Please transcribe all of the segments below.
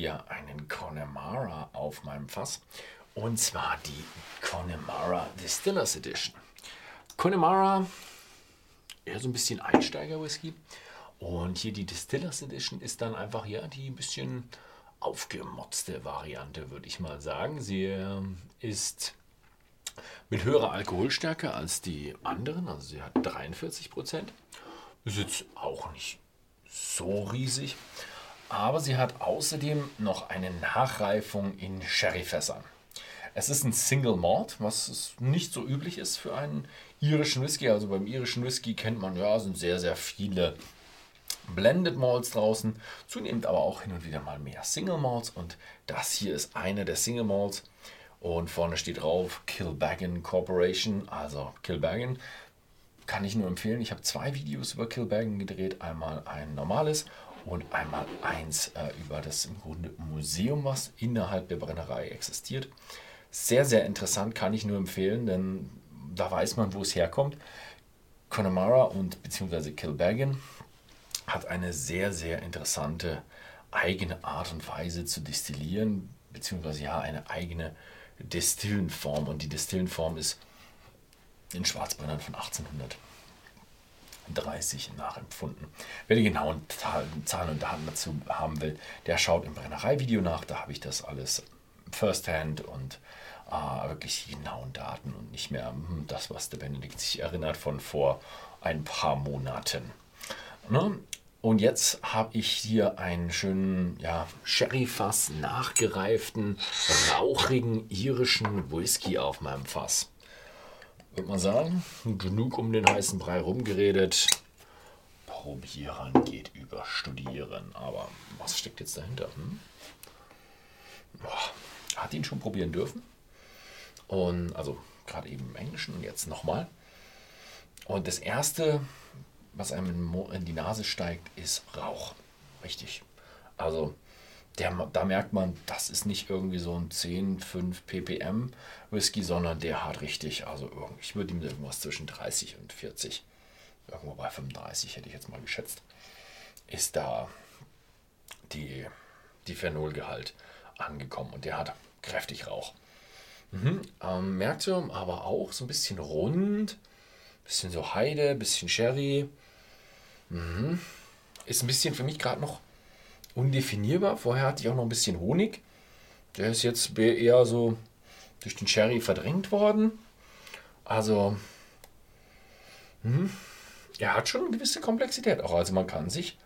hier einen Connemara auf meinem Fass. Und zwar die Connemara Distillers Edition. Connemara, eher so ein bisschen Einsteiger-Whisky. Und hier die Distillers Edition ist dann einfach ja die ein bisschen aufgemotzte Variante, würde ich mal sagen. Sie ähm, ist mit höherer Alkoholstärke als die anderen, also sie hat 43 Prozent. Ist jetzt auch nicht so riesig, aber sie hat außerdem noch eine Nachreifung in Sherryfässern. Es ist ein Single Malt, was nicht so üblich ist für einen irischen Whisky. Also beim irischen Whisky kennt man ja, sind sehr, sehr viele Blended Malts draußen, zunehmend aber auch hin und wieder mal mehr Single Malts. Und das hier ist eine der Single Malts. Und vorne steht drauf Kilbaggan Corporation, also Kilbaggan. Kann ich nur empfehlen. Ich habe zwei Videos über Kilbaggan gedreht. Einmal ein normales und einmal eins äh, über das im Grunde Museum, was innerhalb der Brennerei existiert. Sehr, sehr interessant, kann ich nur empfehlen, denn da weiß man, wo es herkommt. Connemara und beziehungsweise Kilbaggan hat eine sehr, sehr interessante eigene Art und Weise zu destillieren, beziehungsweise ja eine eigene Destillenform. Und die Destillenform ist in Schwarzbrennern von 1830 nachempfunden. Wer die genauen Zahlen und Daten dazu haben will, der schaut im Brennerei-Video nach. Da habe ich das alles firsthand und äh, wirklich die genauen Daten und nicht mehr hm, das, was der Benedikt sich erinnert von vor ein paar Monaten. Ne? Und jetzt habe ich hier einen schönen ja, Sherry-Fass nachgereiften, rauchigen irischen Whisky auf meinem Fass. Würde man sagen, genug um den heißen Brei rumgeredet. Probieren geht über Studieren. Aber was steckt jetzt dahinter? Hm? Hat ihn schon probieren dürfen. Und also gerade eben im Englischen und jetzt nochmal. Und das erste, was einem in die Nase steigt, ist Rauch. Richtig. Also der, da merkt man, das ist nicht irgendwie so ein 10, 5 ppm Whisky, sondern der hat richtig, also ich würde ihm irgendwas zwischen 30 und 40, irgendwo bei 35 hätte ich jetzt mal geschätzt, ist da die, die Phenolgehalt angekommen und der hat kräftig Rauch. Mhm. Ähm, merkt ihr aber auch so ein bisschen rund, bisschen so Heide, bisschen Sherry. Mhm. Ist ein bisschen für mich gerade noch undefinierbar. Vorher hatte ich auch noch ein bisschen Honig. Der ist jetzt eher so durch den Sherry verdrängt worden. Also, mh, er hat schon eine gewisse Komplexität auch. Also man kann sich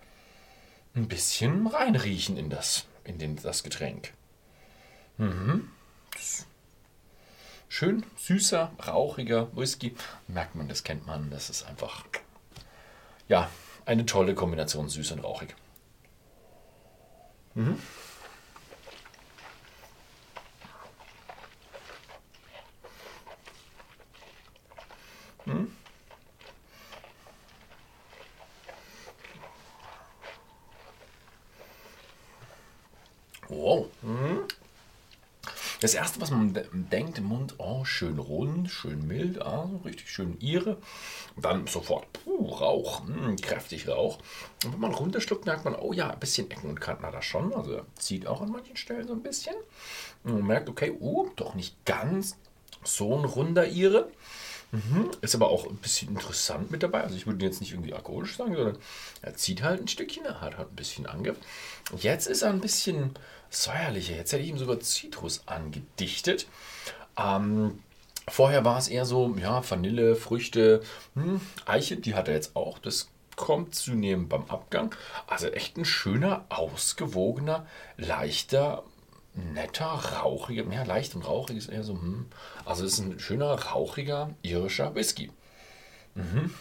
ein bisschen reinriechen in das, in den, das Getränk. Mhm. Schön süßer, rauchiger Whisky. Merkt man, das kennt man. Das ist einfach, ja, eine tolle Kombination süß und rauchig. Mhm. Mhm. Wow. Mhm. Das erste, was man denkt im Mund, oh, schön rund, schön mild, ah, richtig schön ihre. Dann sofort, puh, Rauch, mh, hm, kräftig Rauch. Und wenn man runterschluckt, merkt man, oh ja, ein bisschen Ecken und Kanten hat er schon. Also zieht auch an manchen Stellen so ein bisschen. Und man merkt, okay, uh, doch nicht ganz so ein runder Ihre. Mhm. Ist aber auch ein bisschen interessant mit dabei. Also ich würde jetzt nicht irgendwie alkoholisch sagen, sondern er zieht halt ein Stückchen, er hat halt ein bisschen Angriff. Jetzt ist er ein bisschen säuerlicher. Jetzt hätte ich ihm sogar Zitrus angedichtet. Ähm, vorher war es eher so, ja, Vanille, Früchte, hm, Eiche, die hat er jetzt auch. Das kommt zunehmend beim Abgang. Also echt ein schöner, ausgewogener, leichter, netter, rauchiger, ja, leicht und rauchig ist eher so, hm. Also es ist ein schöner, rauchiger irischer Whisky. Mhm.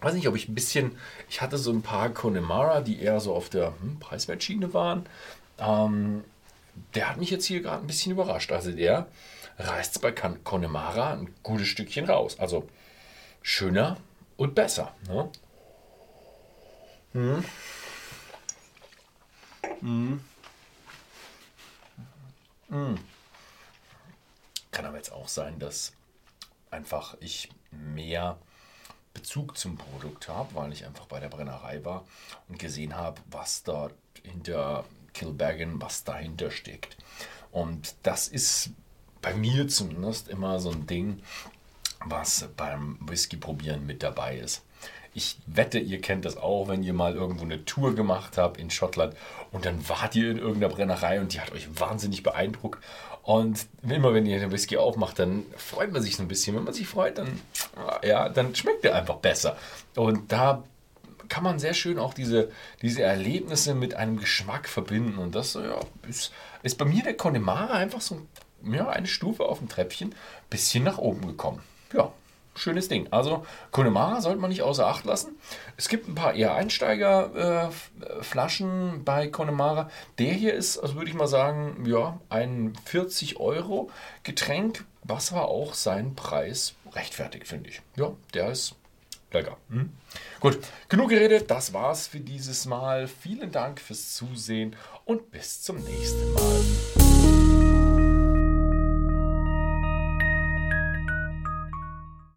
Weiß nicht, ob ich ein bisschen, ich hatte so ein paar Connemara, die eher so auf der hm, Preiswertschiene waren. Ähm, der hat mich jetzt hier gerade ein bisschen überrascht. Also der reißt bei Connemara ein gutes Stückchen raus. Also schöner und besser. Ne? Hm. Hm. Hm. Kann aber jetzt auch sein, dass einfach ich mehr Bezug zum Produkt habe, weil ich einfach bei der Brennerei war und gesehen habe, was dort hinter Kilbeggan, was dahinter steckt. Und das ist bei mir zumindest immer so ein Ding, was beim Whisky probieren mit dabei ist. Ich wette, ihr kennt das auch, wenn ihr mal irgendwo eine Tour gemacht habt in Schottland und dann wart ihr in irgendeiner Brennerei und die hat euch wahnsinnig beeindruckt. Und immer wenn ihr den Whisky aufmacht, dann freut man sich so ein bisschen. Wenn man sich freut, dann, ja, dann schmeckt er einfach besser. Und da kann man sehr schön auch diese, diese Erlebnisse mit einem Geschmack verbinden. Und das ja, ist, ist bei mir der Connemara einfach so ja, eine Stufe auf dem Treppchen, bisschen nach oben gekommen. Ja, schönes Ding. Also Connemara sollte man nicht außer Acht lassen. Es gibt ein paar eher Einsteigerflaschen äh, bei Connemara. Der hier ist, also würde ich mal sagen, ja, ein 40 Euro Getränk, was aber auch seinen Preis rechtfertigt, finde ich. Ja, der ist lecker. Hm? Gut, genug geredet. Das war's für dieses Mal. Vielen Dank fürs Zusehen und bis zum nächsten Mal.